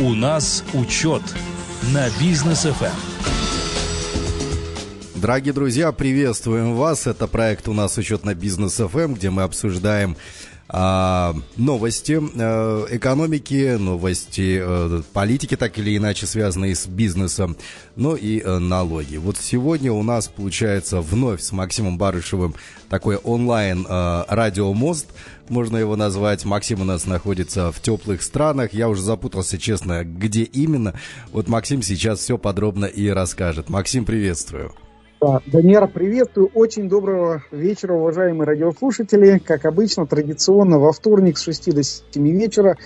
У нас учет на бизнес ФМ. Дорогие друзья, приветствуем вас. Это проект у нас учет на бизнес ФМ, где мы обсуждаем а, новости а, экономики, новости а, политики, так или иначе связанные с бизнесом, ну и а, налоги. Вот сегодня у нас получается вновь с Максимом Барышевым такой онлайн а, радиомост, можно его назвать. Максим у нас находится в теплых странах. Я уже запутался, честно, где именно. Вот Максим сейчас все подробно и расскажет. Максим, приветствую. Да, Даниэра, приветствую. Очень доброго вечера, уважаемые радиослушатели. Как обычно, традиционно во вторник с 6 до 7 вечера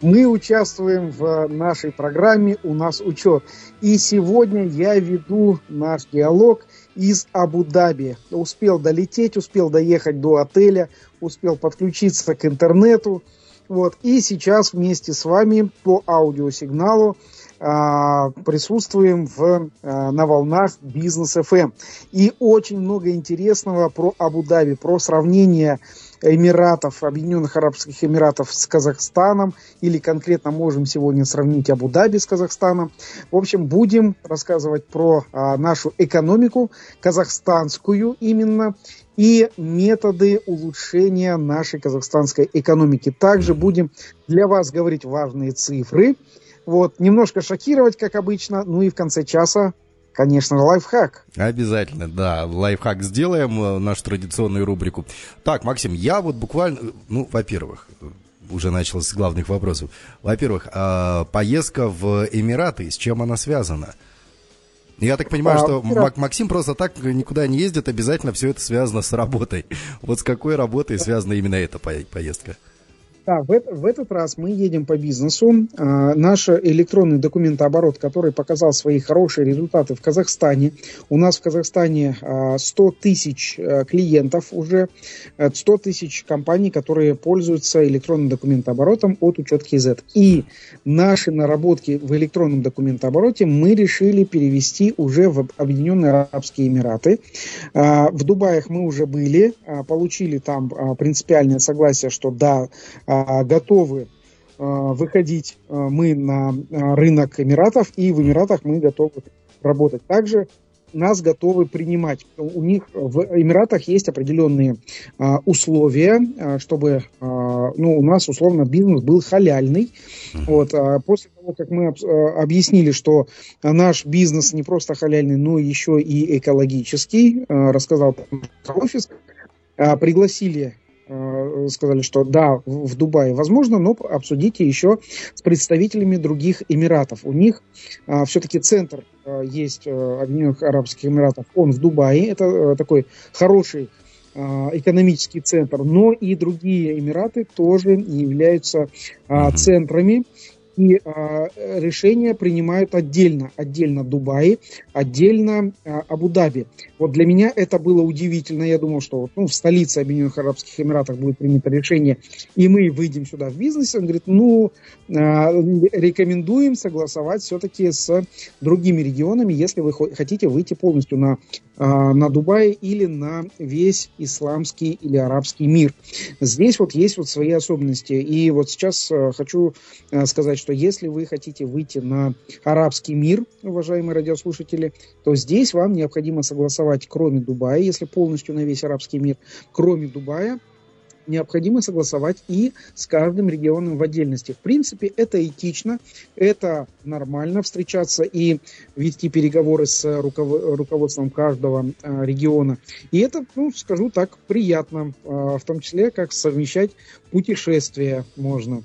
мы участвуем в нашей программе «У нас учет». И сегодня я веду наш диалог из Абу-Даби. Успел долететь, успел доехать до отеля, успел подключиться к интернету. Вот. И сейчас вместе с вами по аудиосигналу присутствуем в, а, на волнах Бизнес FM. И очень много интересного про Абу-Даби, про сравнение Эмиратов, Объединенных Арабских Эмиратов с Казахстаном, или конкретно можем сегодня сравнить Абу-Даби с Казахстаном. В общем, будем рассказывать про а, нашу экономику, казахстанскую именно, и методы улучшения нашей казахстанской экономики. Также будем для вас говорить важные цифры, вот, немножко шокировать, как обычно. Ну и в конце часа Конечно, лайфхак. Обязательно, да. Лайфхак сделаем, э, нашу традиционную рубрику. Так, Максим, я вот буквально, ну, во-первых, уже начал с главных вопросов. Во-первых, а поездка в Эмираты, с чем она связана? Я так понимаю, а, что Мак Максим просто так никуда не ездит, обязательно все это связано с работой. Вот с какой работой связана именно эта поездка? Да, в, в этот раз мы едем по бизнесу. А, наш электронный документооборот, который показал свои хорошие результаты в Казахстане. У нас в Казахстане а, 100 тысяч а, клиентов уже, 100 тысяч компаний, которые пользуются электронным документооборотом от учет KZ. И наши наработки в электронном документообороте мы решили перевести уже в Объединенные Арабские Эмираты. А, в Дубаях мы уже были, а, получили там а, принципиальное согласие, что да, а, готовы а, выходить а, мы на рынок Эмиратов, и в Эмиратах мы готовы работать. Также нас готовы принимать. У них в Эмиратах есть определенные а, условия, а, чтобы а, ну, у нас условно бизнес был халяльный. Вот, а после того, как мы об, объяснили, что наш бизнес не просто халяльный, но еще и экологический, а, рассказал офис, а, пригласили сказали, что да, в Дубае возможно, но обсудите еще с представителями других Эмиратов. У них а, все-таки центр а, есть а, Объединенных Арабских Эмиратов, он в Дубае, это такой хороший а, экономический центр, но и другие Эмираты тоже являются а, центрами и а, решения принимают отдельно. Отдельно Дубай, отдельно а, Абу-Даби. Вот для меня это было удивительно. Я думал, что ну, в столице Объединенных Арабских Эмиратов будет принято решение, и мы выйдем сюда в бизнес. Он говорит, ну, а, рекомендуем согласовать все-таки с другими регионами, если вы хотите выйти полностью на, на Дубай или на весь исламский или арабский мир. Здесь вот есть вот свои особенности. И вот сейчас а, хочу а, сказать, что если вы хотите выйти на арабский мир, уважаемые радиослушатели, то здесь вам необходимо согласовать, кроме Дубая, если полностью на весь арабский мир, кроме Дубая, необходимо согласовать и с каждым регионом в отдельности. В принципе, это этично, это нормально встречаться и вести переговоры с руководством каждого а, региона. И это, ну, скажу так, приятно, а, в том числе, как совмещать путешествия можно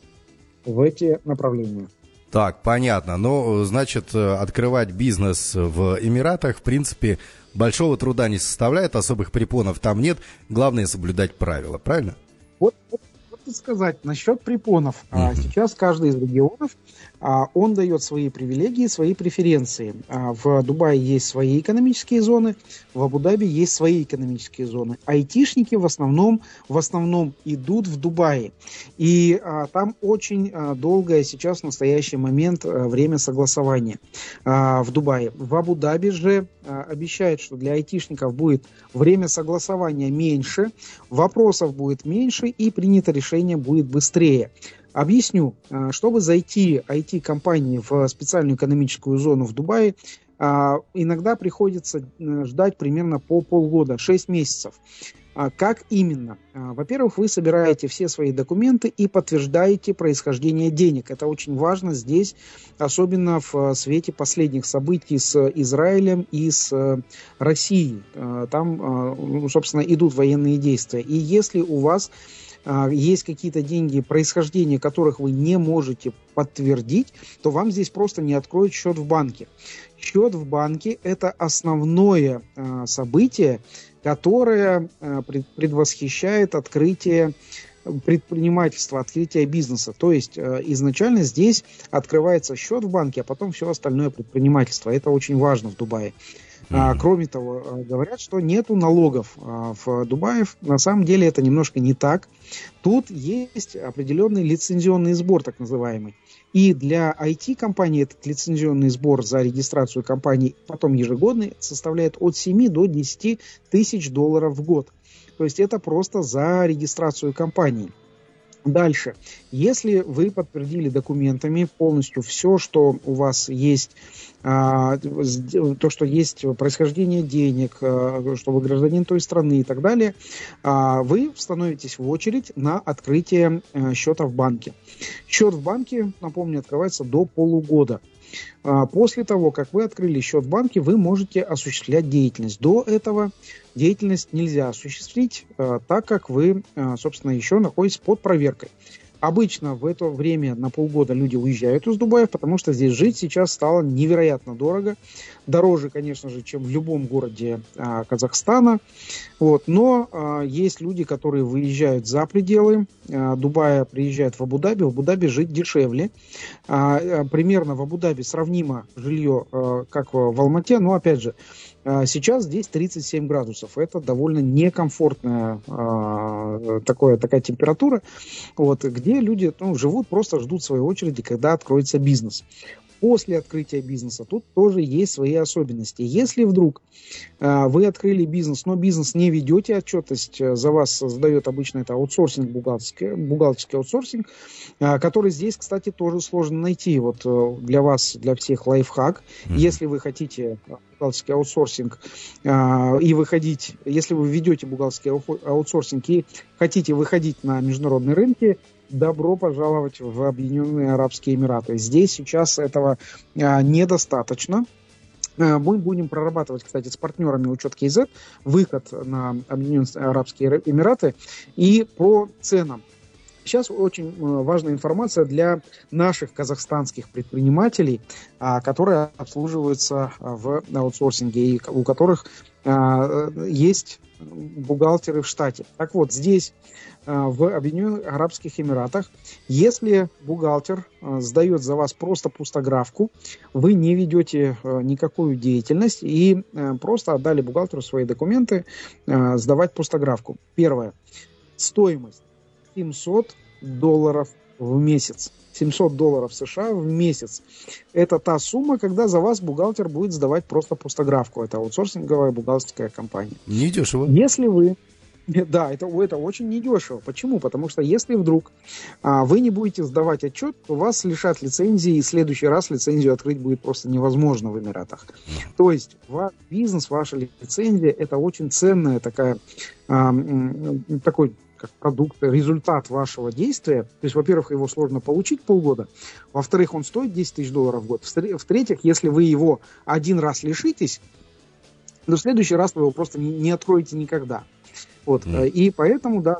в эти направления. Так, понятно. Ну, значит, открывать бизнес в Эмиратах, в принципе, большого труда не составляет, особых препонов там нет. Главное соблюдать правила, правильно? Вот, вот, вот сказать насчет препонов. Uh-huh. Сейчас каждый из регионов он дает свои привилегии, свои преференции. А, в Дубае есть свои экономические зоны, в Абу-Даби есть свои экономические зоны. Айтишники в основном, в основном идут в Дубае. И а, там очень долгое сейчас, в настоящий момент, время согласования в Дубае. В Абу-Даби же обещают, что для айтишников будет время согласования меньше, вопросов будет меньше и принято решение будет быстрее. Объясню. Чтобы зайти IT-компании в специальную экономическую зону в Дубае, иногда приходится ждать примерно по полгода, 6 месяцев. А как именно? А, во-первых, вы собираете все свои документы и подтверждаете происхождение денег. Это очень важно здесь, особенно в а, свете последних событий с Израилем и с Россией. Там, собственно, идут военные действия. И если у вас есть какие-то деньги, происхождение которых вы не можете подтвердить, то вам здесь просто не откроют счет в банке. Счет в банке – это основное событие, которая э, предвосхищает открытие предпринимательства, открытие бизнеса. То есть изначально здесь открывается счет в банке, а потом все остальное предпринимательство. Это очень важно в Дубае. Mm-hmm. Кроме того, э, говорят, что нету налогов в Дубае. На самом деле это немножко не так. Тут есть определенный лицензионный сбор, так называемый. И для IT-компании этот лицензионный сбор за регистрацию компании потом ежегодный составляет от 7 до 10 тысяч долларов в год. То есть это просто за регистрацию компании. Дальше. Если вы подтвердили документами полностью все, что у вас есть, а, то, что есть происхождение денег, а, что вы гражданин той страны и так далее, а, вы становитесь в очередь на открытие счета в банке. Счет в банке, напомню, открывается до полугода. После того, как вы открыли счет в банке, вы можете осуществлять деятельность. До этого деятельность нельзя осуществить, так как вы, собственно, еще находитесь под проверкой. Обычно в это время на полгода люди уезжают из Дубая, потому что здесь жить сейчас стало невероятно дорого. Дороже, конечно же, чем в любом городе а, Казахстана. Вот. Но а, есть люди, которые выезжают за пределы а, Дубая, приезжают в Абу-Даби. В Абу-Даби жить дешевле. А, а, примерно в Абу-Даби сравнимо жилье, а, как в Алмате. Но, опять же, Сейчас здесь 37 градусов. Это довольно некомфортная э, такое, такая температура, вот, где люди ну, живут, просто ждут своей очереди, когда откроется бизнес после открытия бизнеса. Тут тоже есть свои особенности. Если вдруг э, вы открыли бизнес, но бизнес не ведете отчетность, э, за вас создает обычно это аутсорсинг, бухгалтерский, бухгалтерский аутсорсинг, э, который здесь, кстати, тоже сложно найти. Вот э, для вас, для всех лайфхак. Mm-hmm. Если вы хотите бухгалтерский аутсорсинг э, и выходить, если вы ведете бухгалтерский аутсорсинг и хотите выходить на международные рынки, добро пожаловать в Объединенные Арабские Эмираты. Здесь сейчас этого а, недостаточно. А, мы будем прорабатывать, кстати, с партнерами учет KZ выход на Объединенные Арабские Эмираты и по ценам. Сейчас очень э, важная информация для наших казахстанских предпринимателей, а, которые обслуживаются в аутсорсинге и у которых есть бухгалтеры в штате. Так вот, здесь Э, в Объединенных Арабских Эмиратах. Если бухгалтер э, сдает за вас просто пустографку, вы не ведете э, никакую деятельность и просто отдали бухгалтеру свои документы сдавать пустографку. Первое. Стоимость 700 долларов в месяц. 700 долларов США в месяц. Это та сумма, когда за вас бухгалтер будет сдавать просто пустографку. Это аутсорсинговая бухгалтерская компания. Не дешево. Если вы Да, это, это очень недешево. Почему? Потому что если вдруг а, вы не будете сдавать отчет, то вас лишат лицензии, и в следующий раз лицензию открыть будет просто невозможно в Эмиратах. То есть ваш бизнес, ваша лицензия – это очень ценная такая, а, такой как продукт, результат вашего действия. То есть, во-первых, его сложно получить полгода. Во-вторых, он стоит 10 тысяч долларов в год. В-третьих, если вы его один раз лишитесь, то в следующий раз вы его просто не, не откроете никогда. Вот. Mm. И поэтому, да,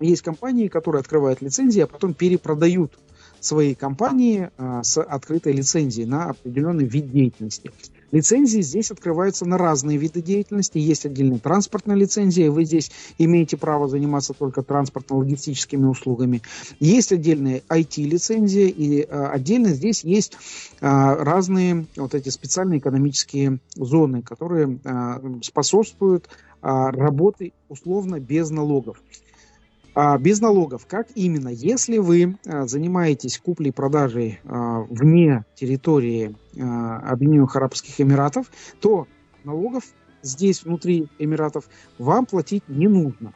есть компании, которые открывают лицензии, а потом перепродают свои компании а, с открытой лицензией на определенный вид деятельности. Лицензии здесь открываются на разные виды деятельности. Есть отдельная транспортная лицензия, вы здесь имеете право заниматься только транспортно-логистическими услугами. Есть отдельная IT-лицензия, и а, отдельно здесь есть а, разные вот эти специальные экономические зоны, которые а, способствуют работы условно без налогов. А, без налогов. Как именно? Если вы а, занимаетесь куплей-продажей а, вне территории Объединенных Арабских Эмиратов, то налогов здесь, внутри Эмиратов, вам платить не нужно.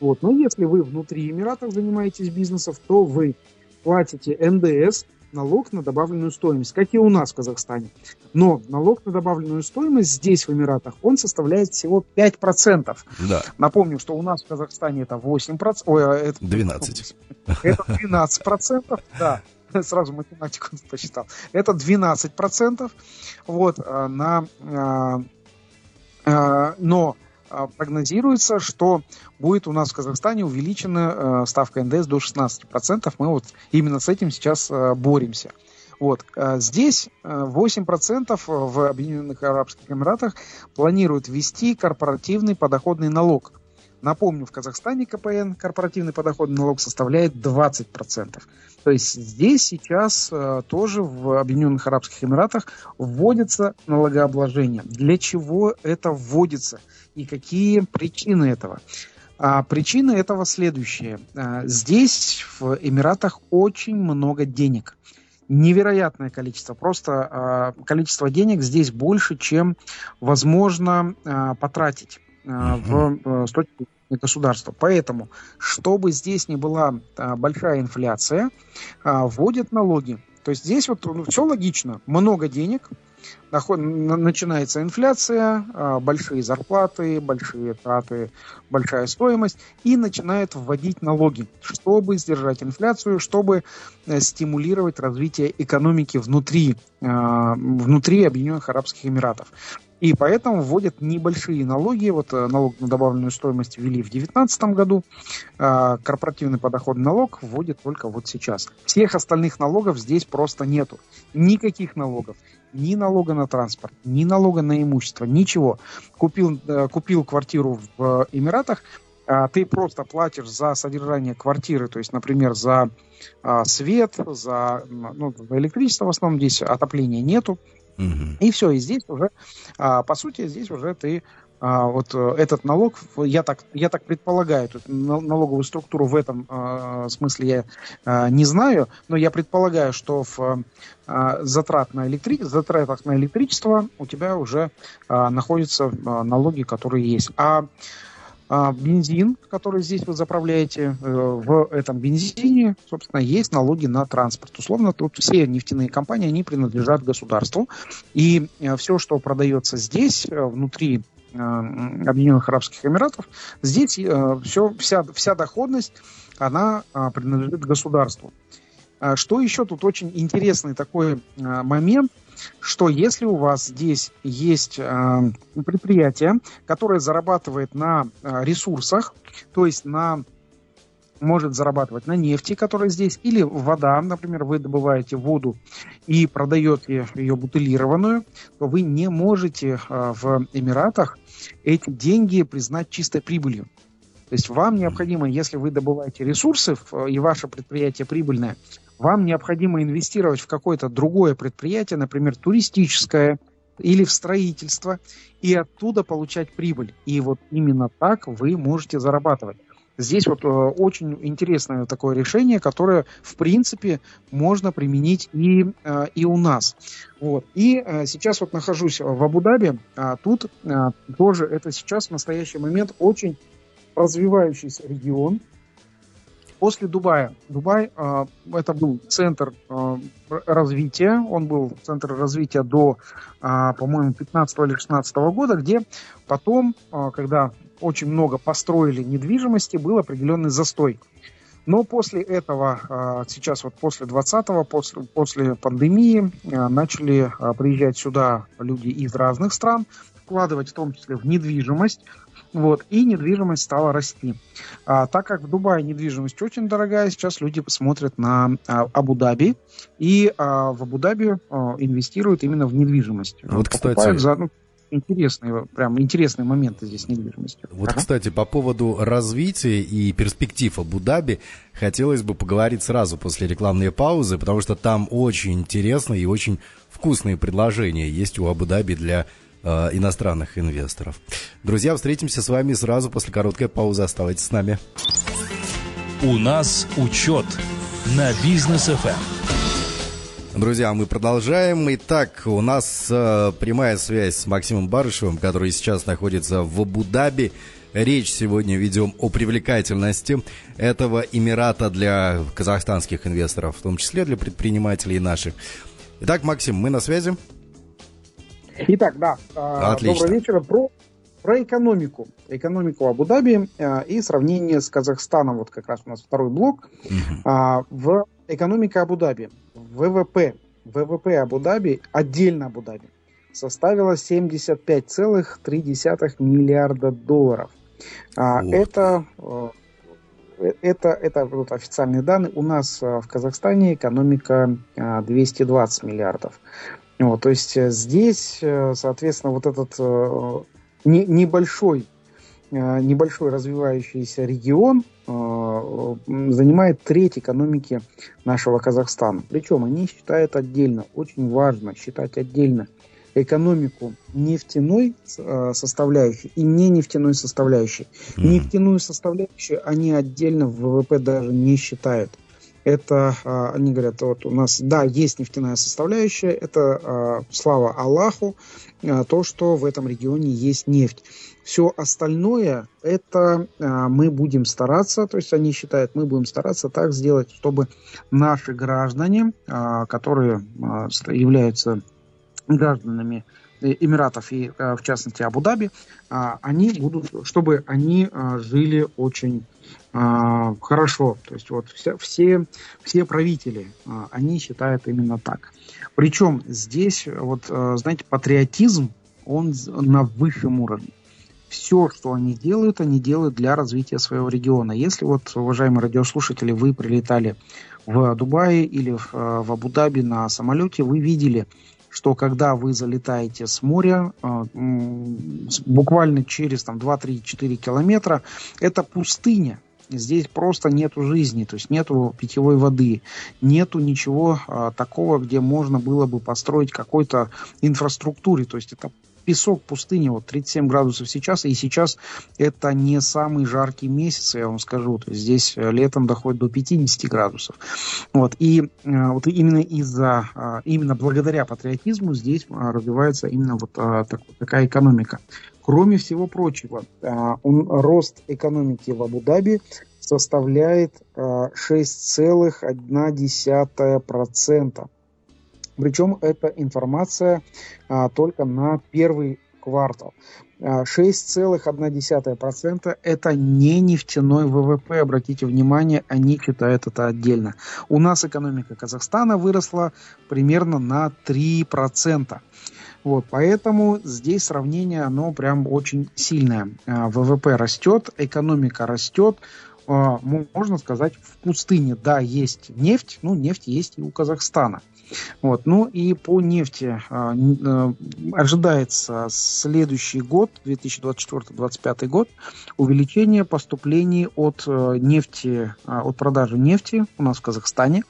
Вот. Но если вы внутри Эмиратов занимаетесь бизнесом, то вы платите НДС, налог на добавленную стоимость, как и у нас в Казахстане. Но налог на добавленную стоимость здесь, в Эмиратах, он составляет всего 5%. Да. Напомню, что у нас в Казахстане это 8%. Ой, а это, 12. Это 12%, да. Сразу математику посчитал. Это 12%. Вот, а, на, а, но прогнозируется, что будет у нас в Казахстане увеличена ставка НДС до 16%. Мы вот именно с этим сейчас боремся. Вот. Здесь 8% в Объединенных Арабских Эмиратах планируют ввести корпоративный подоходный налог. Напомню, в Казахстане КПН, корпоративный подоходный налог, составляет 20%. То есть здесь сейчас тоже в Объединенных Арабских Эмиратах вводится налогообложение. Для чего это вводится и какие причины этого? А причины этого следующие. Здесь в Эмиратах очень много денег невероятное количество. Просто э, количество денег здесь больше, чем возможно э, потратить э, в э, с точки государства. Поэтому, чтобы здесь не была э, большая инфляция, э, вводят налоги. То есть здесь вот ну, все логично. Много денег, начинается инфляция, а, большие зарплаты, большие траты, большая стоимость, и начинают вводить налоги, чтобы сдержать инфляцию, чтобы э, стимулировать развитие экономики внутри, а, внутри Объединенных Арабских Эмиратов. И поэтому вводят небольшие налоги. Вот э, налог на добавленную стоимость ввели в 2019 году. А корпоративный подоходный налог вводят только вот сейчас. Всех остальных налогов здесь просто нету. Никаких налогов ни налога на транспорт, ни налога на имущество, ничего. Купил, э, купил квартиру в Эмиратах, а ты просто платишь за содержание квартиры, то есть, например, за а, свет, за, ну, электричество в основном здесь отопления нету. Угу. И все, и здесь уже, а, по сути, здесь уже ты а, вот э, этот налог, я так, я так предполагаю, тут налоговую структуру в этом а, смысле я а, не знаю, но я предполагаю, что в а, затрат на электри... затратах на электричество у тебя уже а, находятся а, налоги, которые есть. А а бензин, который здесь вы заправляете, э, в этом бензине, собственно, есть налоги на транспорт. Условно, тут все нефтяные компании, они принадлежат государству. И э, все, что продается здесь, э, внутри Объединенных Арабских Эмиратов, здесь все, вся, вся доходность, она принадлежит государству. Что еще тут очень интересный такой момент – что если у вас здесь есть э, предприятие, которое зарабатывает на э, ресурсах, то есть на может зарабатывать на нефти, которая здесь, или вода, например, вы добываете воду и продаете ее бутылированную, то вы не можете э, в Эмиратах эти деньги признать чистой прибылью. То есть вам необходимо, если вы добываете ресурсы и ваше предприятие прибыльное, вам необходимо инвестировать в какое-то другое предприятие, например, туристическое или в строительство, и оттуда получать прибыль. И вот именно так вы можете зарабатывать. Здесь вот э, очень интересное такое решение, которое, в принципе, можно применить и, э, и у нас. Вот. И э, сейчас вот нахожусь в Абу-Даби, а тут тоже это сейчас в настоящий момент очень развивающийся регион, После Дубая. Дубай э, это был центр э, развития. Он был центр развития до, э, по-моему, 15 или 16 года, где потом, э, когда очень много построили недвижимости, был определенный застой. Но после этого, сейчас вот после 20-го, после, после пандемии, начали приезжать сюда люди из разных стран, вкладывать в том числе в недвижимость, вот, и недвижимость стала расти. А, так как в Дубае недвижимость очень дорогая, сейчас люди посмотрят на а, Абу-Даби и а, в Абу-Даби а, инвестируют именно в недвижимость. Вот, кстати, за, ну, интересные, прям интересные моменты здесь недвижимостью. Вот, ага. кстати, по поводу развития и перспектив Абу-Даби хотелось бы поговорить сразу после рекламной паузы, потому что там очень интересные и очень вкусные предложения есть у Абу-Даби для э, иностранных инвесторов. Друзья, встретимся с вами сразу после короткой паузы. Оставайтесь с нами. У нас учет на бизнес FM. Эм. Друзья, мы продолжаем. Итак, у нас э, прямая связь с Максимом Барышевым, который сейчас находится в Абу-Даби речь сегодня ведем о привлекательности этого Эмирата для казахстанских инвесторов, в том числе для предпринимателей наших. Итак, Максим, мы на связи? Итак, да. А, Отлично. Добрый вечер. Про, про экономику. Экономику Абу-Даби а, и сравнение с Казахстаном. Вот как раз у нас второй блок. Угу. В экономика Абу-Даби. ВВП. ВВП Абу-Даби, отдельно Абу-Даби, составила 75,3 миллиарда долларов. А, это, э, это, это вот официальные данные. У нас э, в Казахстане экономика 220 а, миллиардов. Вот, то есть э, здесь, соответственно, вот этот небольшой небольшой развивающийся регион занимает треть экономики нашего Казахстана. Причем они считают отдельно, очень важно считать отдельно экономику нефтяной э, составляющей и не нефтяной составляющей. Mm. Нефтяную составляющую они отдельно в ВВП даже не считают. Это, э, они говорят, вот у нас, да, есть нефтяная составляющая, это, э, слава Аллаху, то, что в этом регионе есть нефть. Все остальное, это мы будем стараться, то есть они считают, мы будем стараться так сделать, чтобы наши граждане, которые являются гражданами Эмиратов и, э, в частности, Абу-Даби, а, они будут, чтобы они а, жили очень а, хорошо. То есть вот все, все, все правители, они считают именно так. Причем здесь, вот, знаете, патриотизм, он на высшем уровне. Все, что они делают, они делают для развития своего региона. Если вот, уважаемые радиослушатели, вы прилетали в Дубае или в, в Абу-Даби на самолете, вы видели, что когда вы залетаете с моря, а, буквально через там, 2-3-4 километра, это пустыня. Здесь просто нету жизни, то есть нету питьевой воды, нету ничего а, такого, где можно было бы построить какой-то инфраструктуре. То есть это песок пустыни, вот 37 градусов сейчас, и сейчас это не самый жаркий месяц, я вам скажу, то есть здесь э, летом доходит до 50 градусов. Вот, и э, вот именно из-за, э, именно благодаря патриотизму здесь развивается именно вот так, такая экономика. Кроме всего прочего, он, рост экономики в Абу-Даби составляет 6,1%. Причем эта информация а, только на первый квартал. 6,1% а, это не нефтяной ВВП, обратите внимание, они считают это отдельно. У нас экономика Казахстана выросла примерно на 3%. Вот, поэтому здесь сравнение, оно прям очень сильное. А, ВВП растет, экономика растет, можно сказать, в пустыне, да, есть нефть, ну, нефть есть и у Казахстана. Вот. Ну и по нефти а, а, ожидается следующий год, 2024-2025 год, увеличение поступлений от а, нефти, а, от продажи нефти у нас в Казахстане.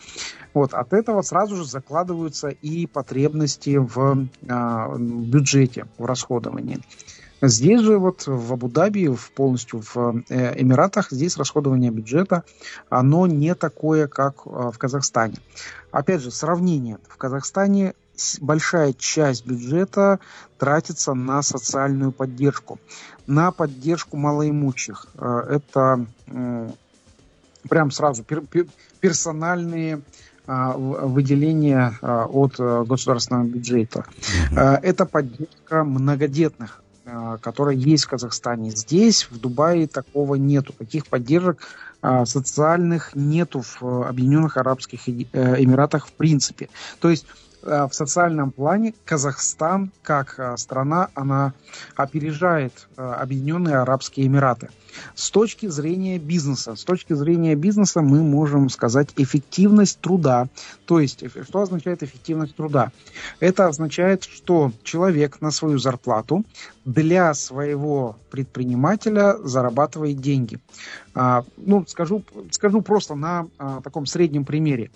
Вот, от этого сразу же закладываются и потребности в бюджете, в расходовании. Здесь же вот в Абу-Даби, в, полностью в э, Эмиратах, здесь расходование бюджета, оно не такое, как э, в Казахстане. Опять же, сравнение. В Казахстане большая часть бюджета тратится на социальную поддержку, на поддержку малоимущих. Э, это прям сразу персональные выделения от государственного бюджета. Это поддержка многодетных которая есть в Казахстане. Здесь, в Дубае, такого нету. Таких поддержек а, социальных нету в Объединенных Арабских э, Эмиратах в принципе. То есть в социальном плане Казахстан как страна, она опережает Объединенные Арабские Эмираты. С точки зрения бизнеса, с точки зрения бизнеса мы можем сказать эффективность труда. То есть, что означает эффективность труда? Это означает, что человек на свою зарплату для своего предпринимателя зарабатывает деньги. А, ну, скажу, скажу просто на а, таком среднем примере.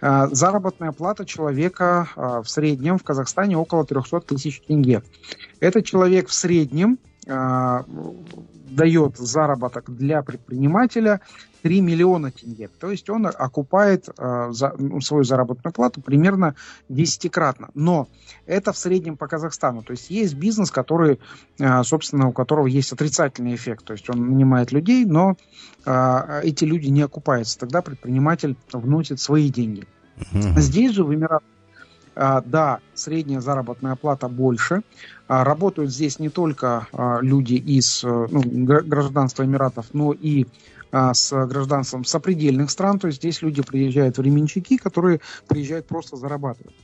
А, заработная плата человека в среднем в Казахстане около 300 тысяч тенге. Этот человек в среднем а, дает заработок для предпринимателя 3 миллиона тенге. То есть он окупает э, за, ну, свою заработную плату примерно десятикратно. Но это в среднем по Казахстану. То есть есть бизнес, который, э, собственно, у которого есть отрицательный эффект. То есть он нанимает людей, но э, эти люди не окупаются. Тогда предприниматель вносит свои деньги. Здесь же в Эмиратах да, средняя заработная плата больше. А, работают здесь не только а, люди из э, ну, гражданства Эмиратов, но и с гражданством сопредельных стран. То есть здесь люди приезжают временщики, которые приезжают просто зарабатывать.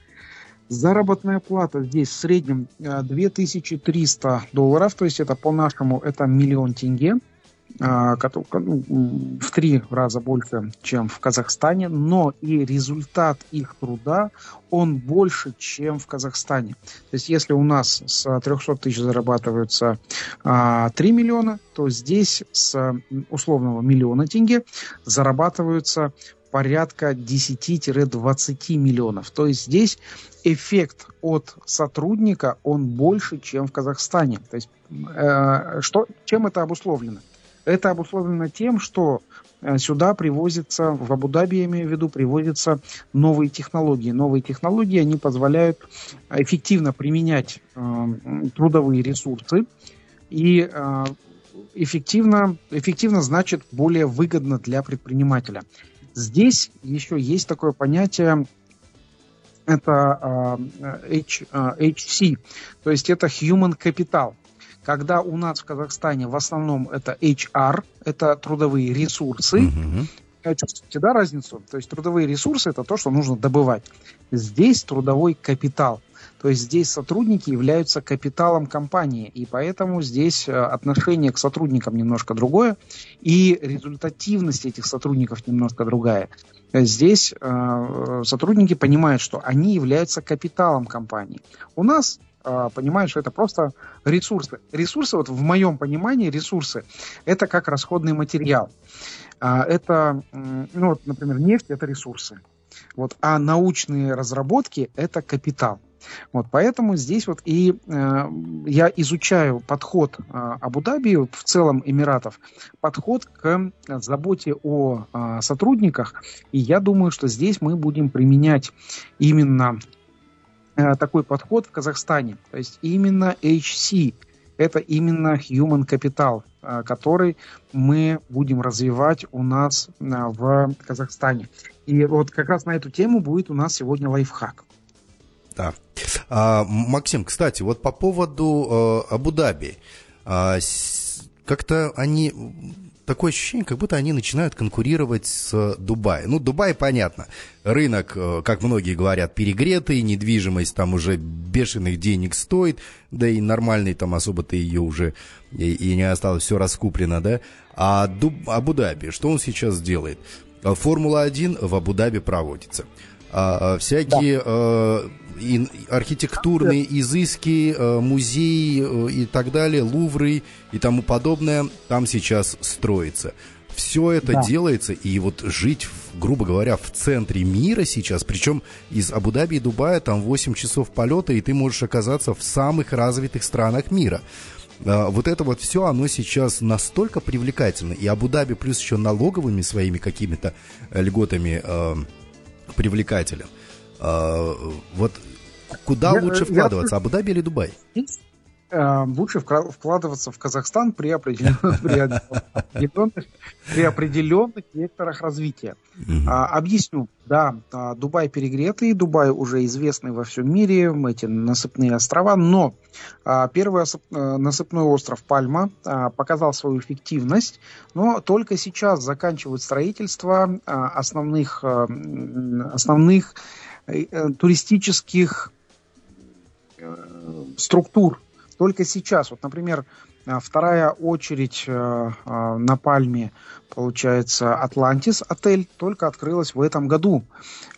Заработная плата здесь в среднем 2300 долларов, то есть это по-нашему это миллион тенге. А, ну, в три раза больше, чем в Казахстане, но и результат их труда, он больше, чем в Казахстане. То есть если у нас с 300 тысяч зарабатываются 3 а, миллиона, то здесь с условного миллиона тенге зарабатываются порядка 10-20 миллионов. То есть здесь эффект от сотрудника, он больше, чем в Казахстане. То есть э, что, чем это обусловлено? Это обусловлено тем, что э, сюда привозятся, в Абу-Даби, я имею в виду, привозятся новые технологии. Новые технологии, они позволяют эффективно применять э, трудовые ресурсы и э, эффективно, эффективно значит более выгодно для предпринимателя. Здесь еще есть такое понятие это э, H, э, HC, то есть это human capital когда у нас в Казахстане в основном это HR, это трудовые ресурсы. Mm-hmm. Чувствуете, да, разницу? То есть трудовые ресурсы это то, что нужно добывать. Здесь трудовой капитал. То есть здесь сотрудники являются капиталом компании, и поэтому здесь э, отношение к сотрудникам немножко другое, и результативность этих сотрудников немножко другая. Здесь э, сотрудники понимают, что они являются капиталом компании. У нас понимают, что это просто ресурсы. Ресурсы, вот в моем понимании, ресурсы – это как расходный материал. А, это, ну, вот, например, нефть – это ресурсы. Вот, а научные разработки – это капитал. Вот, поэтому здесь вот и э, я изучаю подход э, Абу-Даби, в целом Эмиратов, подход к заботе о э, сотрудниках. И я думаю, что здесь мы будем применять именно такой подход в Казахстане. То есть именно HC, это именно human capital, э, который мы будем развивать у нас э, в Казахстане. И вот как раз на эту тему будет у нас сегодня лайфхак. Да. А, Максим, кстати, вот по поводу э, Абу-Даби. А, как-то они такое ощущение, как будто они начинают конкурировать с Дубаем. Ну, Дубай, понятно. Рынок, э, как многие говорят, перегретый, недвижимость там уже бешеных денег стоит, да и нормальный там особо-то ее уже и, и не осталось, все раскуплено, да. А Дуб, Абу-Даби, что он сейчас делает? Формула-1 в Абу-Даби проводится. А, а всякие да. э, и архитектурные изыски, э, музеи э, и так далее, лувры и тому подобное там сейчас строится. Все это да. делается, и вот жить, грубо говоря, в центре мира сейчас, причем из Абу-Даби и Дубая там 8 часов полета, и ты можешь оказаться в самых развитых странах мира. А, вот это вот все, оно сейчас настолько привлекательно. И Абу-Даби плюс еще налоговыми своими какими-то льготами э, привлекателен. Э, вот Куда я, лучше вкладываться, я... Абу-Даби или Дубай? Э, лучше вкладываться в Казахстан при определенных, при определенных, при определенных векторах развития. Угу. А, объясню. Да, а, Дубай перегретый, Дубай уже известный во всем мире, эти насыпные острова, но а, первый э, насыпной остров Пальма а, показал свою эффективность, но только сейчас заканчивают строительство а, основных, а, основных а, туристических Э, структур только сейчас. Вот, например, э, вторая очередь э, на Пальме, получается, Атлантис отель, только открылась в этом году.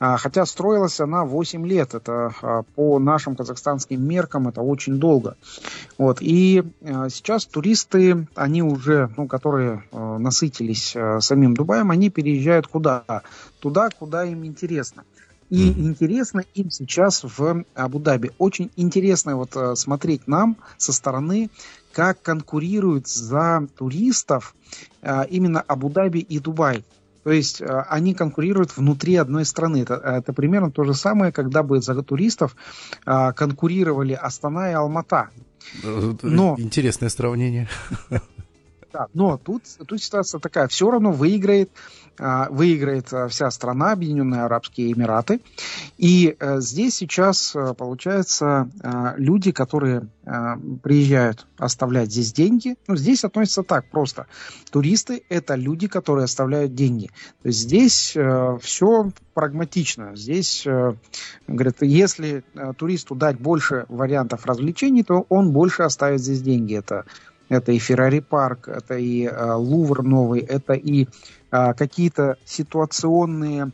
А, хотя строилась она 8 лет. Это по нашим казахстанским меркам это очень долго. Вот. И сейчас туристы, они уже, ну, которые насытились самим Дубаем, они переезжают куда? Туда, куда им интересно. И mm-hmm. интересно им сейчас в Абу-Даби. Очень интересно вот э, смотреть нам со стороны, как конкурируют за туристов э, именно Абу-Даби и Дубай. То есть э, они конкурируют внутри одной страны. Это, это примерно то же самое, когда бы за туристов конкурировали Астана и Алмата. Но... Интересное сравнение. Да, но тут, тут ситуация такая. Все равно выиграет выиграет а, вся страна, Объединенные Арабские Эмираты. И э, здесь сейчас, э, получается, э, люди, которые приезжают оставлять здесь деньги, ну, здесь относится так просто. Туристы – это люди, которые оставляют деньги. То есть здесь все прагматично. Здесь, говорят, если туристу дать больше вариантов развлечений, то он больше оставит здесь деньги. Это это и Феррари парк, это и э, Лувр новый, это и э, какие-то ситуационные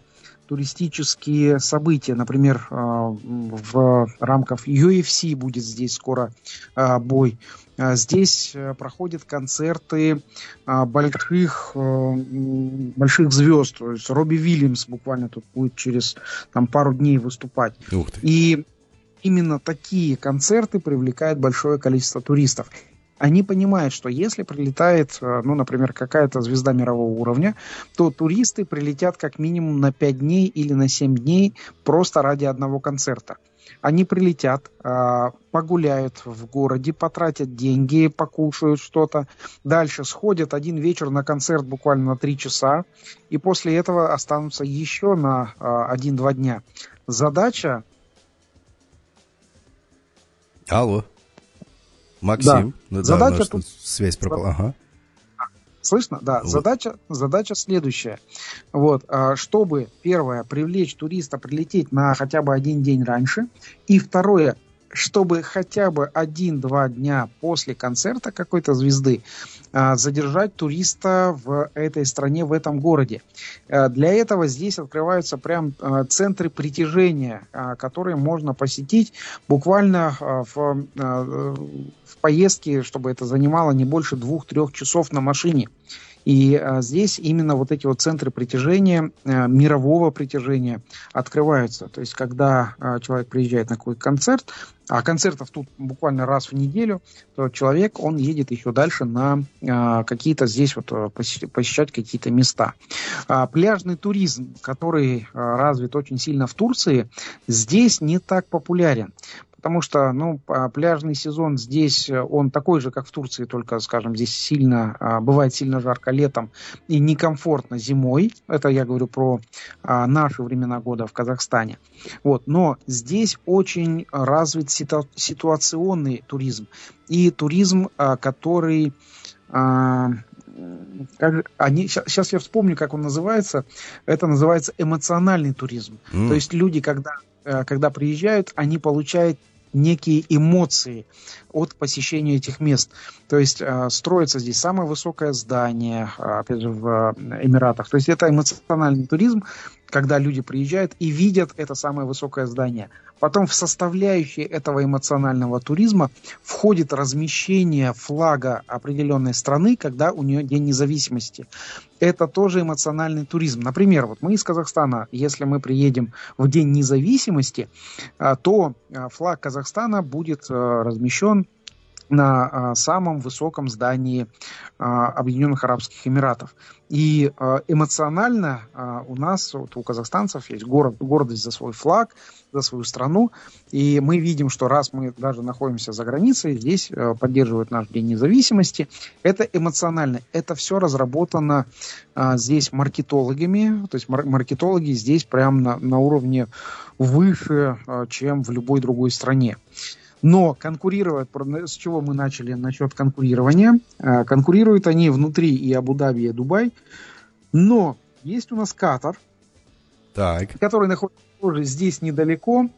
туристические события. Например, э, в рамках UFC будет здесь скоро э, бой. Здесь э, проходят концерты больших, э, больших звезд. То есть Робби Вильямс буквально тут будет через там, пару дней выступать. И именно такие концерты привлекают большое количество туристов они понимают, что если прилетает, э, ну, например, какая-то звезда мирового уровня, то туристы прилетят как минимум на 5 дней или на 7 дней просто ради одного концерта. Они прилетят, э, погуляют в городе, потратят деньги, покушают что-то. Дальше сходят один вечер на концерт буквально на 3 часа. И после этого останутся еще на 1-2 э, дня. Задача... Алло. Максим. Да. Ну, Задача да, тут... Связь пропала. Ага. Слышно? Да. Вот. Задача, задача следующая. Вот, а, чтобы, первое, привлечь туриста, прилететь на хотя бы один день раньше. И второе, чтобы хотя бы один-два дня после концерта какой-то звезды а, задержать туриста в этой стране, в этом городе. А, для этого здесь открываются прям а, центры притяжения, которые можно посетить буквально в, в поездке, чтобы это занимало не больше двух-трех часов на машине. И а, здесь именно вот эти вот центры притяжения, а, мирового притяжения открываются. То есть, когда а, человек приезжает на какой-то концерт, а концертов тут буквально раз в неделю, то человек, он едет еще дальше на а, какие-то здесь вот посещать, посещать какие-то места. А, пляжный туризм, который а, развит очень сильно в Турции, здесь не так популярен потому что, ну, пляжный сезон здесь, э, он такой же, как в Турции, только, скажем, здесь сильно, а, бывает сильно жарко летом и некомфортно зимой. Это я говорю про а, наши времена года в Казахстане. Вот. Но здесь очень развит ситу- ситуационный туризм и туризм, а, который как, они, сейчас я вспомню, как он называется. Это называется эмоциональный туризм. Mm. То есть люди, когда э, когда приезжают, они получают некие эмоции от посещения этих мест. То есть э, строится здесь самое высокое здание, э, опять же, в э, Эмиратах. То есть это эмоциональный туризм, когда люди приезжают и видят это самое высокое здание. Потом в составляющие этого эмоционального туризма входит размещение флага определенной страны, когда у нее День независимости. Это тоже эмоциональный туризм. Например, вот мы из Казахстана, если мы приедем в День независимости, а, то а, флаг Казахстана будет а, размещен на самом высоком здании Объединенных Арабских Эмиратов. И эмоционально у нас, вот у казахстанцев есть город, гордость за свой флаг, за свою страну. И мы видим, что раз мы даже находимся за границей, здесь поддерживают наш День независимости. Это эмоционально. Это все разработано а, здесь маркетологами. То есть мар- маркетологи здесь прям на, на уровне выше, а, чем в любой другой стране. Но конкурировать, с чего мы начали насчет конкурирования, а, конкурируют они внутри и Абу-Даби, и Дубай. Но есть у нас Катар, так. который находится тоже здесь недалеко,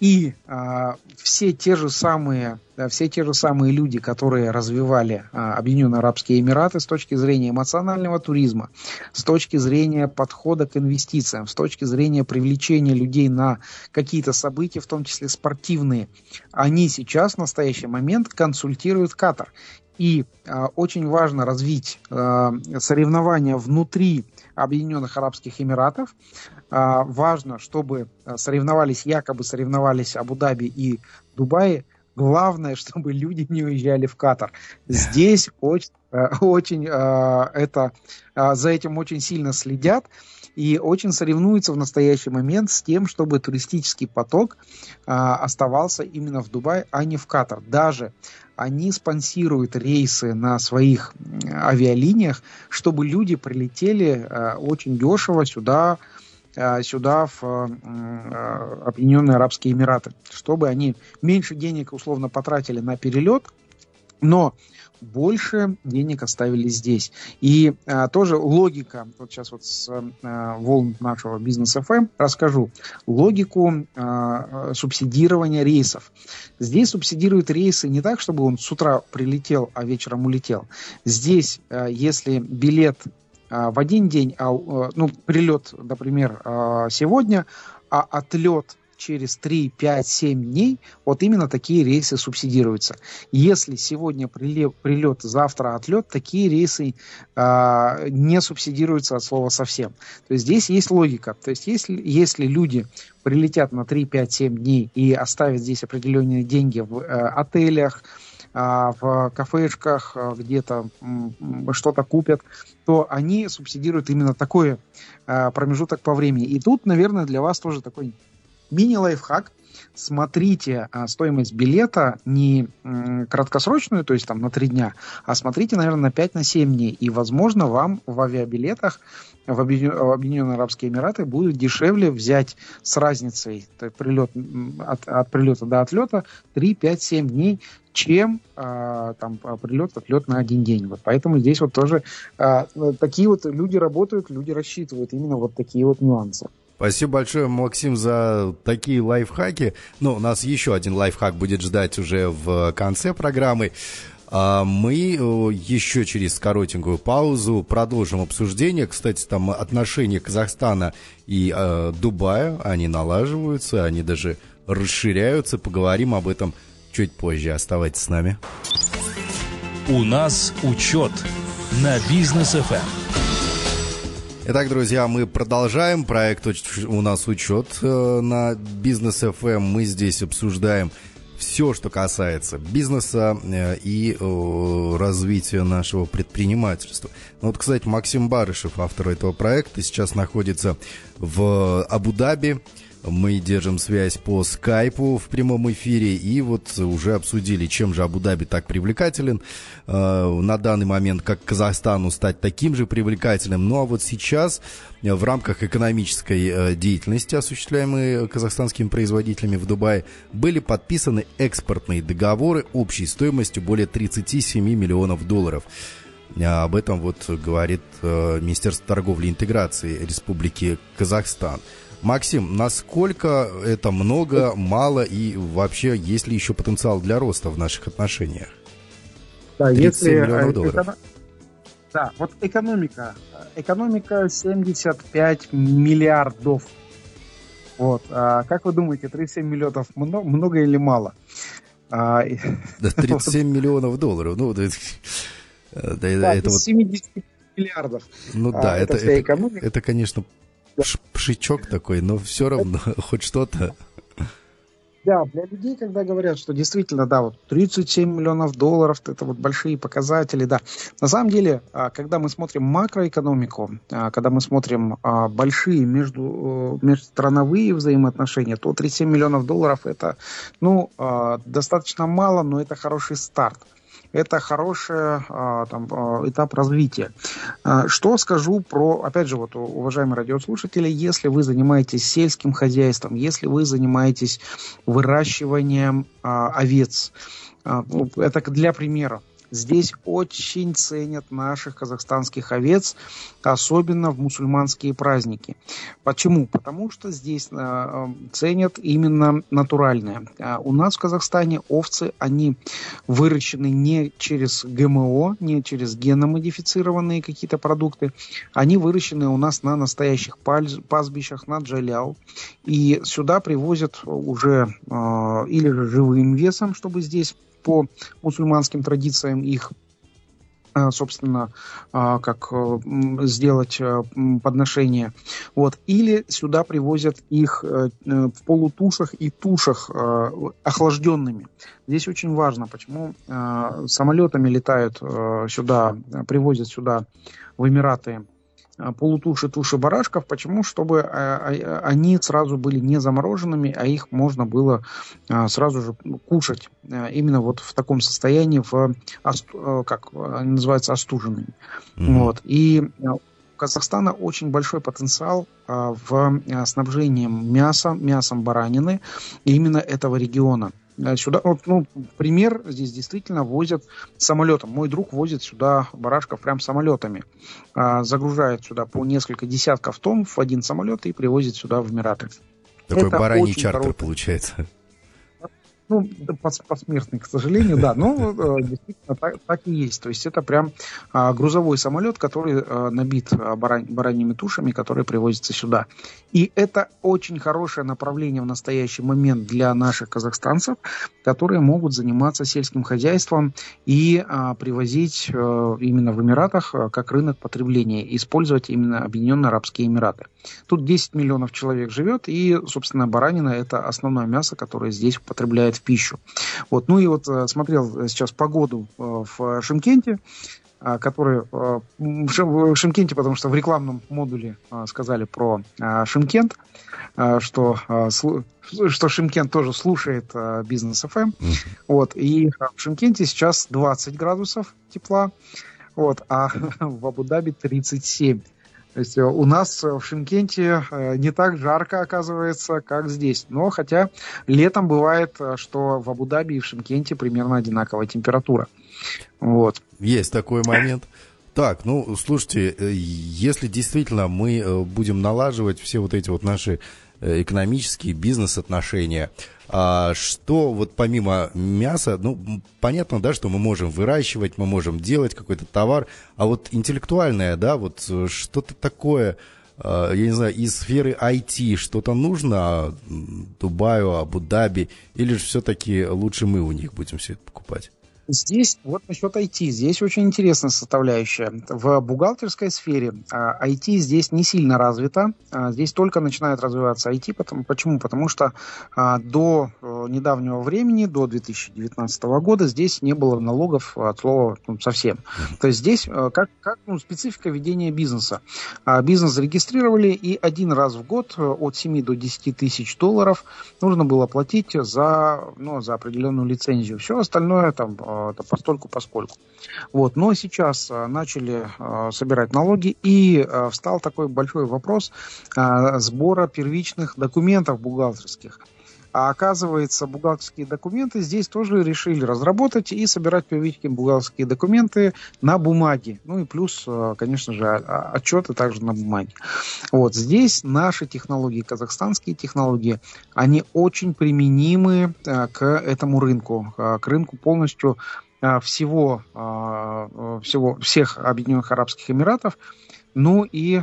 и а, все те же самые все те же самые люди, которые развивали Объединенные Арабские Эмираты с точки зрения эмоционального туризма, с точки зрения подхода к инвестициям, с точки зрения привлечения людей на какие-то события, в том числе спортивные, они сейчас в настоящий момент консультируют Катар. И э, очень важно развить э, соревнования внутри Объединенных Арабских Эмиратов. Э, важно, чтобы соревновались, якобы соревновались Абу-Даби и Дубай. Главное, чтобы люди не уезжали в Катар. Здесь очень, очень это, за этим очень сильно следят и очень соревнуются в настоящий момент с тем, чтобы туристический поток оставался именно в Дубае, а не в Катар. Даже они спонсируют рейсы на своих авиалиниях, чтобы люди прилетели очень дешево сюда, сюда в а, Объединенные Арабские Эмираты, чтобы они меньше денег условно потратили на перелет, но больше денег оставили здесь. И а, тоже логика, вот сейчас вот с а, волн нашего бизнес FM расскажу, логику а, субсидирования рейсов. Здесь субсидируют рейсы не так, чтобы он с утра прилетел, а вечером улетел. Здесь, а, если билет в один день, а, а ну, прилет, например, а, сегодня, а отлет через 3, 5, 7 дней вот именно такие рейсы субсидируются. Если сегодня прилет, прилет завтра отлет, такие рейсы э, не субсидируются от слова совсем. То есть здесь есть логика. То есть если, если люди прилетят на 3, 5, 7 дней и оставят здесь определенные деньги в э, отелях, а, в кафешках, а, где-то что-то купят, то они субсидируют именно такой промежуток по времени. И тут, наверное, для вас тоже такой Мини-лайфхак. Смотрите а, стоимость билета не краткосрочную, то есть там на 3 дня, а смотрите, наверное, на 5-7 на 7 дней. И, возможно, вам в авиабилетах в Объединенные Арабские Эмираты будет дешевле взять с разницей прилет, от, от прилета до отлета 3, 5, 7 дней, чем а, там прилет, отлет на один день. Вот поэтому здесь вот тоже а, такие вот люди работают, люди рассчитывают именно вот такие вот нюансы. Спасибо большое, Максим, за такие лайфхаки. Ну, у нас еще один лайфхак будет ждать уже в конце программы. А мы э, еще через коротенькую паузу продолжим обсуждение. Кстати, там отношения Казахстана и э, Дубая, они налаживаются, они даже расширяются. Поговорим об этом чуть позже. Оставайтесь с нами. У нас учет на бизнес FM. Итак, друзья, мы продолжаем. Проект у нас учет э, на бизнес FM. Мы здесь обсуждаем все, что касается бизнеса э, и развития нашего предпринимательства. Ну, вот, кстати, Максим Барышев, автор этого проекта, сейчас находится в Абу-Даби. Мы держим связь по скайпу в прямом эфире и вот уже обсудили, чем же Абу-Даби так привлекателен э, на данный момент, как Казахстану стать таким же привлекательным. Ну а вот сейчас э, в рамках экономической э, деятельности, осуществляемой казахстанскими производителями в Дубае, были подписаны экспортные договоры общей стоимостью более 37 миллионов долларов. Об этом вот говорит Министерство торговли и интеграции Республики Казахстан. Максим, насколько это много, мало и вообще есть ли еще потенциал для роста в наших отношениях? Да, если миллионов долларов. Эко... Да, вот экономика. Экономика 75 миллиардов. Вот. А как вы думаете, 37 миллионов много, много или мало? А, да, 37 миллионов долларов. Ну, да, да, да, это вот... 70 миллиардов. Ну да, а, это, это, это, это, конечно, пшичок такой, но все равно хоть что-то. Да, для людей, когда говорят, что действительно, да, вот 37 миллионов долларов, это вот большие показатели, да. На самом деле, а, когда мы смотрим макроэкономику, а, когда мы смотрим а, большие между, межстрановые взаимоотношения, то 37 миллионов долларов это, ну, достаточно мало, но это хороший старт это хороший а, там, а, этап развития. А, что скажу про, опять же, вот, уважаемые радиослушатели, если вы занимаетесь сельским хозяйством, если вы занимаетесь выращиванием овец, ну, это для примера. Здесь очень ценят наших казахстанских овец, особенно в мусульманские праздники. Почему? Потому что здесь э, ценят именно натуральное. А у нас в Казахстане овцы, они выращены не через ГМО, не через геномодифицированные какие-то продукты, они выращены у нас на настоящих пастбищах, на джаляу. И сюда привозят уже э, или живым весом, чтобы здесь по мусульманским традициям их э, собственно, э, как э, сделать подношение. Вот. Или сюда привозят их в полутушах и тушах охлажденными. Здесь очень важно, почему самолетами летают сюда, привозят сюда в Эмираты полутуши, туши барашков. Почему? Чтобы э, а, они сразу были не замороженными, а их можно было э, сразу же кушать именно вот в таком состоянии, в, как называется, остуженными. Mm-hmm. Вот. И у Казахстана очень большой потенциал в снабжении мяса, мясом баранины именно этого региона. Э, сюда, вот, ну, пример, здесь действительно возят самолетом. Мой друг возит сюда барашков прям самолетами. А, загружает сюда по несколько десятков тонн в один самолет и привозит сюда в Эмираты. Такой Это бараний чартер хороший. получается. Ну, посмертный, к сожалению, да, но э, действительно так, так и есть. То есть это прям а, грузовой самолет, который а, набит барань, бараньими тушами, которые привозятся сюда. И это очень хорошее направление в настоящий момент для наших казахстанцев, которые могут заниматься сельским хозяйством и а, привозить а, именно в Эмиратах как рынок потребления, использовать именно Объединенные Арабские Эмираты. Тут 10 миллионов человек живет, и, собственно, баранина – это основное мясо, которое здесь употребляет в пищу. Вот. Ну и вот э, смотрел сейчас погоду э, в Шимкенте, э, который в Шимкенте, потому что в рекламном модуле сказали про Шимкент, что, что Шимкент тоже слушает бизнес FM. Вот, и в Шимкенте сейчас 20 градусов тепла, вот, а в Абу-Даби 37. То есть э, у нас в Шимкенте э, не так жарко, оказывается, как здесь. Но хотя летом бывает, э, что в Абу-Даби и в Шимкенте примерно одинаковая температура. Вот. Есть такой момент. Так, ну, слушайте, если действительно мы будем налаживать все вот эти вот наши экономические бизнес-отношения, а что вот помимо мяса, ну, понятно, да, что мы можем выращивать, мы можем делать какой-то товар, а вот интеллектуальное, да, вот э, что-то такое, а, я не знаю, из сферы IT что-то нужно Дубаю, Абу-Даби, или же все-таки лучше мы у них будем все это покупать? Здесь, вот насчет IT, здесь очень интересная составляющая. В бухгалтерской сфере IT а, здесь не сильно развита. А, здесь только начинает развиваться IT. Почему? Потому что а, до э, недавнего времени, до 2019 года, здесь не было налогов от слова ну, совсем. То есть здесь э, как, как ну, специфика ведения бизнеса. Бизнес зарегистрировали, и один раз в год э, от 7 до 10 тысяч долларов нужно было платить за, ну, за определенную лицензию. Все остальное там это постольку поскольку. Вот. Но сейчас а, начали а, собирать налоги, и встал такой большой вопрос сбора первичных документов бухгалтерских. А оказывается, бухгалтерские документы здесь тоже решили разработать и собирать первичные бухгалтерские документы на бумаге. Ну и плюс, конечно же, отчеты также на бумаге. Вот здесь наши технологии, казахстанские технологии, они очень применимы к этому рынку, к рынку полностью всего, всего всех Объединенных Арабских Эмиратов. Ну и,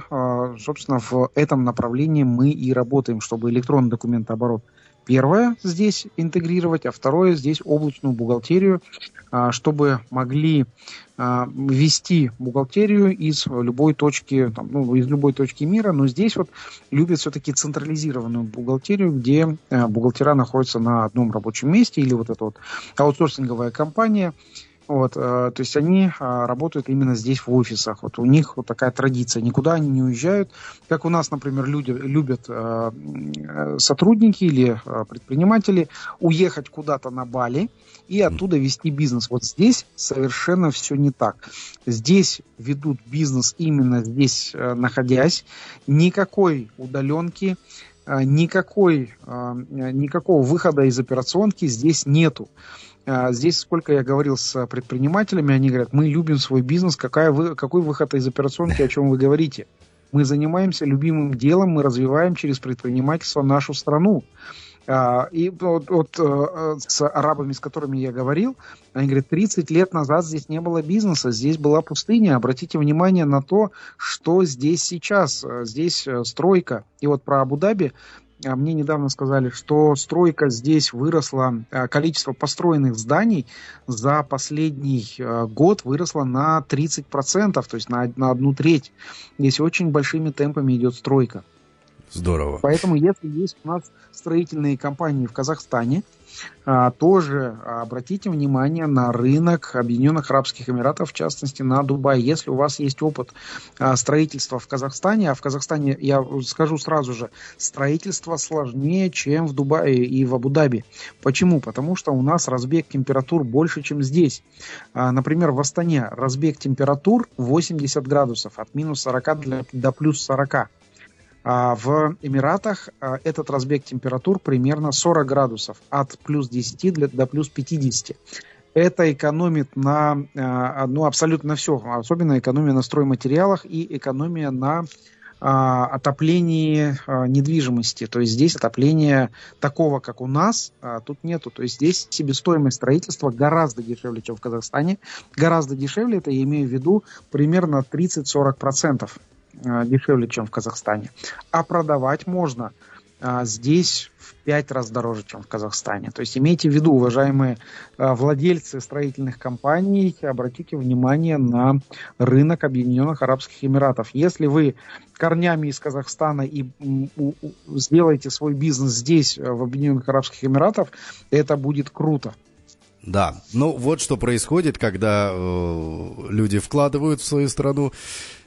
собственно, в этом направлении мы и работаем, чтобы электронный документооборот первое здесь интегрировать, а второе здесь облачную бухгалтерию, а, чтобы могли а, вести бухгалтерию из любой точки, там, ну, из любой точки мира, но здесь вот любят все-таки централизированную бухгалтерию, где а, бухгалтера находятся на одном рабочем месте или вот эта вот аутсорсинговая компания, вот, э, то есть они э, работают именно здесь в офисах. Вот у них вот такая традиция. Никуда они не уезжают. Как у нас, например, люди любят э, сотрудники или э, предприниматели уехать куда-то на Бали и оттуда вести бизнес. Вот здесь совершенно все не так. Здесь ведут бизнес именно здесь э, находясь. Никакой удаленки никакой, никакого выхода из операционки здесь нету. Здесь, сколько я говорил с предпринимателями, они говорят, мы любим свой бизнес, какая вы, какой выход из операционки, о чем вы говорите? Мы занимаемся любимым делом, мы развиваем через предпринимательство нашу страну. А, и вот, вот э, с арабами, с которыми я говорил, они говорят, 30 лет назад здесь не было бизнеса, здесь была пустыня. Обратите внимание на то, что здесь сейчас. Здесь э, стройка. И вот про Абу-Даби а, мне недавно сказали, что стройка здесь выросла, э, количество построенных зданий за последний год выросло на 30%, то есть на, на одну треть. Здесь очень большими темпами идет стройка. Здорово. Поэтому, если есть у нас строительные компании в Казахстане, а, тоже обратите внимание на рынок Объединенных Арабских Эмиратов, в частности на Дубай. Если у вас есть опыт а, строительства в Казахстане, а в Казахстане, я скажу сразу же, строительство сложнее, чем в Дубае и в Абу-Даби. Почему? Потому что у нас разбег температур больше, чем здесь. А, например, в Астане разбег температур 80 градусов, от минус 40 до плюс 40. А в Эмиратах а, этот разбег температур примерно 40 градусов, от плюс 10 до плюс 50. Это экономит на а, ну, абсолютно все, особенно экономия на стройматериалах и экономия на отоплении недвижимости. То есть здесь отопления такого, как у нас, тут нету. То есть здесь себестоимость строительства гораздо дешевле, чем в Казахстане. Гораздо дешевле, это я имею в виду примерно 30-40%. Э, дешевле, чем в Казахстане. А продавать можно а, здесь в пять раз дороже, чем в Казахстане. То есть имейте в виду, уважаемые а, владельцы строительных компаний, обратите внимание на рынок Объединенных Арабских Эмиратов. Если вы корнями из Казахстана и сделаете свой бизнес здесь, в Объединенных Арабских Эмиратах, это будет круто. Да, ну вот что происходит, когда э, люди вкладывают в свою страну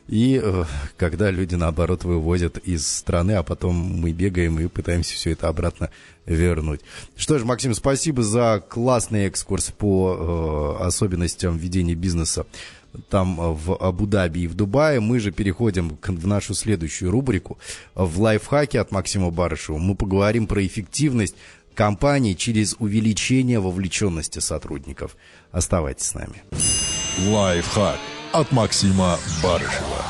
и э, когда люди, наоборот, вывозят из страны, а потом мы бегаем и пытаемся все это обратно вернуть. Что ж, Максим, спасибо за классный экскурс по э, особенностям ведения бизнеса там э, в Абу-Даби и в Дубае. Мы же переходим к, в нашу следующую рубрику. В лайфхаке от Максима Барышева мы поговорим про эффективность компании через увеличение вовлеченности сотрудников. Оставайтесь с нами. Лайфхак от Максима Барышева.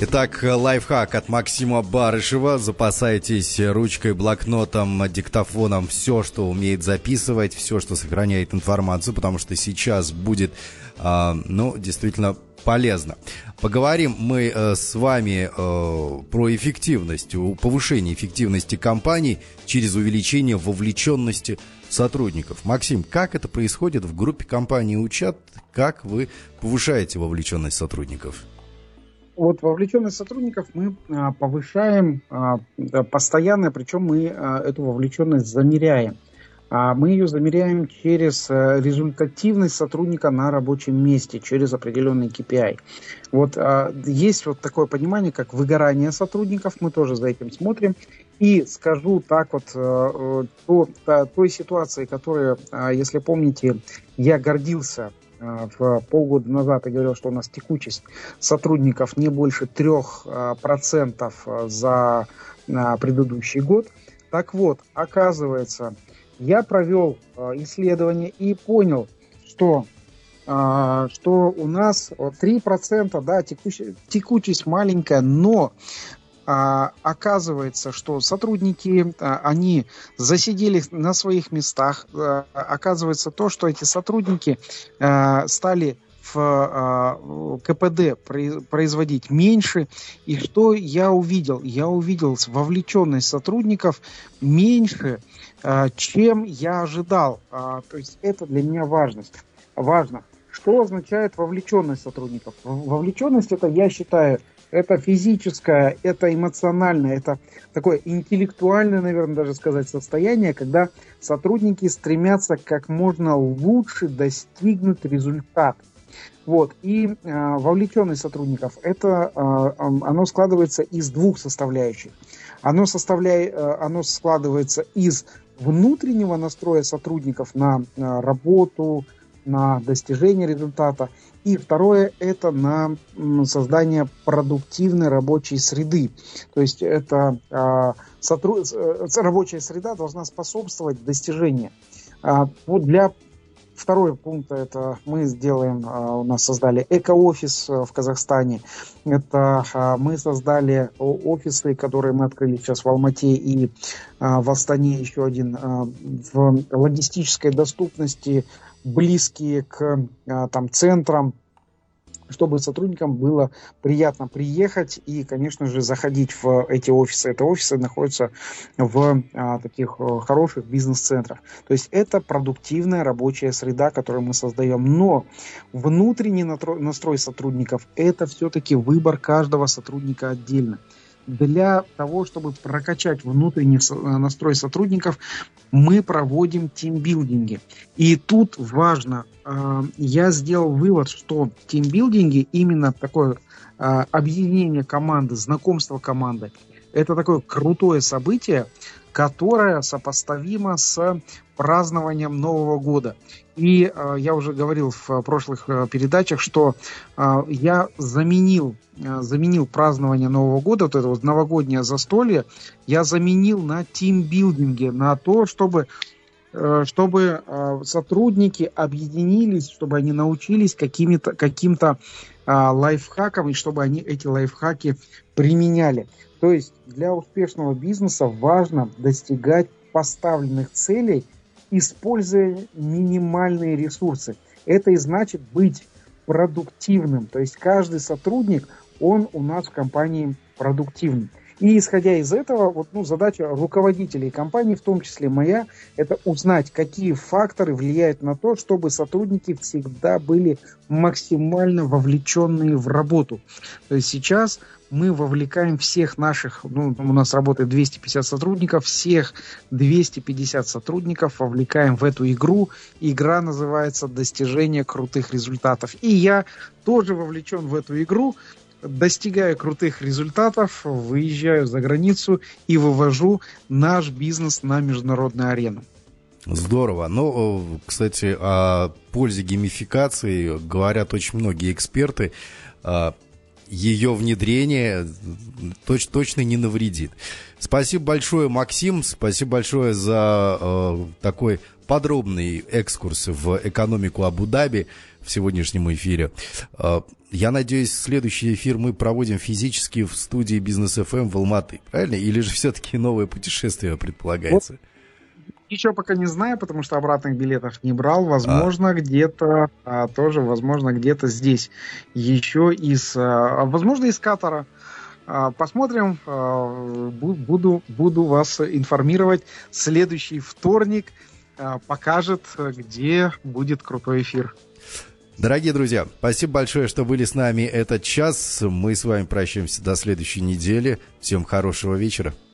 Итак, лайфхак от Максима Барышева. Запасайтесь ручкой, блокнотом, диктофоном, все, что умеет записывать, все, что сохраняет информацию, потому что сейчас будет, э, ну, действительно полезно. Поговорим мы э, с вами э, про эффективность, повышение эффективности компаний через увеличение вовлеченности сотрудников. Максим, как это происходит в группе компании «Учат»? Как вы повышаете вовлеченность сотрудников? Вот вовлеченность сотрудников мы а, повышаем а, постоянно, причем мы а, эту вовлеченность замеряем. А мы ее замеряем через э, результативность сотрудника на рабочем месте, через определенный KPI. Вот а, есть вот такое понимание, как выгорание сотрудников, мы тоже за этим смотрим. И скажу так вот, э, то, той ситуации, которая, а, если помните, я гордился в полгода назад и говорил, что у нас текучесть сотрудников не больше 3% за предыдущий год. Так вот, оказывается, я провел э, исследование и понял, что, э, что у нас 3%, да, текучесть, текучесть маленькая, но а, оказывается, что сотрудники, а, они засидели на своих местах. А, оказывается то, что эти сотрудники а, стали в а, КПД производить меньше. И что я увидел? Я увидел вовлеченность сотрудников меньше, а, чем я ожидал. А, то есть это для меня важность. Важно. Что означает вовлеченность сотрудников? Вовлеченность это, я считаю, это физическое, это эмоциональное, это такое интеллектуальное, наверное, даже сказать, состояние, когда сотрудники стремятся как можно лучше достигнуть результат. Вот. И э, вовлеченность сотрудников, это, э, оно складывается из двух составляющих. Оно, составляет, э, оно складывается из внутреннего настроя сотрудников на, на работу, на достижение результата. И второе – это на создание продуктивной рабочей среды. То есть это э, сотруд... рабочая среда должна способствовать достижению. А, вот для Второй пункт это мы сделаем, у нас создали эко-офис в Казахстане. Это мы создали офисы, которые мы открыли сейчас в Алмате и в Астане еще один в логистической доступности близкие к там центрам чтобы сотрудникам было приятно приехать и, конечно же, заходить в эти офисы. Это офисы находятся в а, таких э, хороших бизнес-центрах. То есть это продуктивная рабочая среда, которую мы создаем. Но внутренний настрой сотрудников – это все-таки выбор каждого сотрудника отдельно для того, чтобы прокачать внутренний э, настрой сотрудников, мы проводим тимбилдинги. И тут важно, э, я сделал вывод, что тимбилдинги именно такое э, объединение команды, знакомство команды, это такое крутое событие, которое сопоставимо с празднованием Нового года. И э, я уже говорил в прошлых э, передачах, что э, я заменил, э, заменил празднование Нового года, вот это вот новогоднее застолье, я заменил на тимбилдинге, на то, чтобы э, чтобы э, сотрудники объединились, чтобы они научились каким-то лайфхакам, и чтобы они эти лайфхаки применяли. То есть для успешного бизнеса важно достигать поставленных целей используя минимальные ресурсы. Это и значит быть продуктивным. То есть каждый сотрудник, он у нас в компании продуктивный. И исходя из этого, вот, ну, задача руководителей компании, в том числе моя, это узнать, какие факторы влияют на то, чтобы сотрудники всегда были максимально вовлеченные в работу. То есть сейчас мы вовлекаем всех наших, ну, у нас работает 250 сотрудников, всех 250 сотрудников вовлекаем в эту игру. Игра называется «Достижение крутых результатов». И я тоже вовлечен в эту игру, достигаю крутых результатов, выезжаю за границу и вывожу наш бизнес на международную арену. Здорово. Ну, кстати, о пользе геймификации говорят очень многие эксперты. А, ее внедрение точ, точно не навредит. Спасибо большое, Максим. Спасибо большое за э, такой подробный экскурс в экономику Абу-Даби в сегодняшнем эфире. Я надеюсь, следующий эфир мы проводим физически в студии Бизнес ФМ эм в Алматы, правильно? Или же все-таки новое путешествие предполагается? Вот. Еще пока не знаю, потому что обратных билетов не брал. Возможно, а. где-то а, тоже, возможно, где-то здесь еще из, а, возможно, из Катара. А, посмотрим, а, буду, буду вас информировать. Следующий вторник а, покажет, где будет крутой эфир. Дорогие друзья, спасибо большое, что были с нами этот час. Мы с вами прощаемся до следующей недели. Всем хорошего вечера.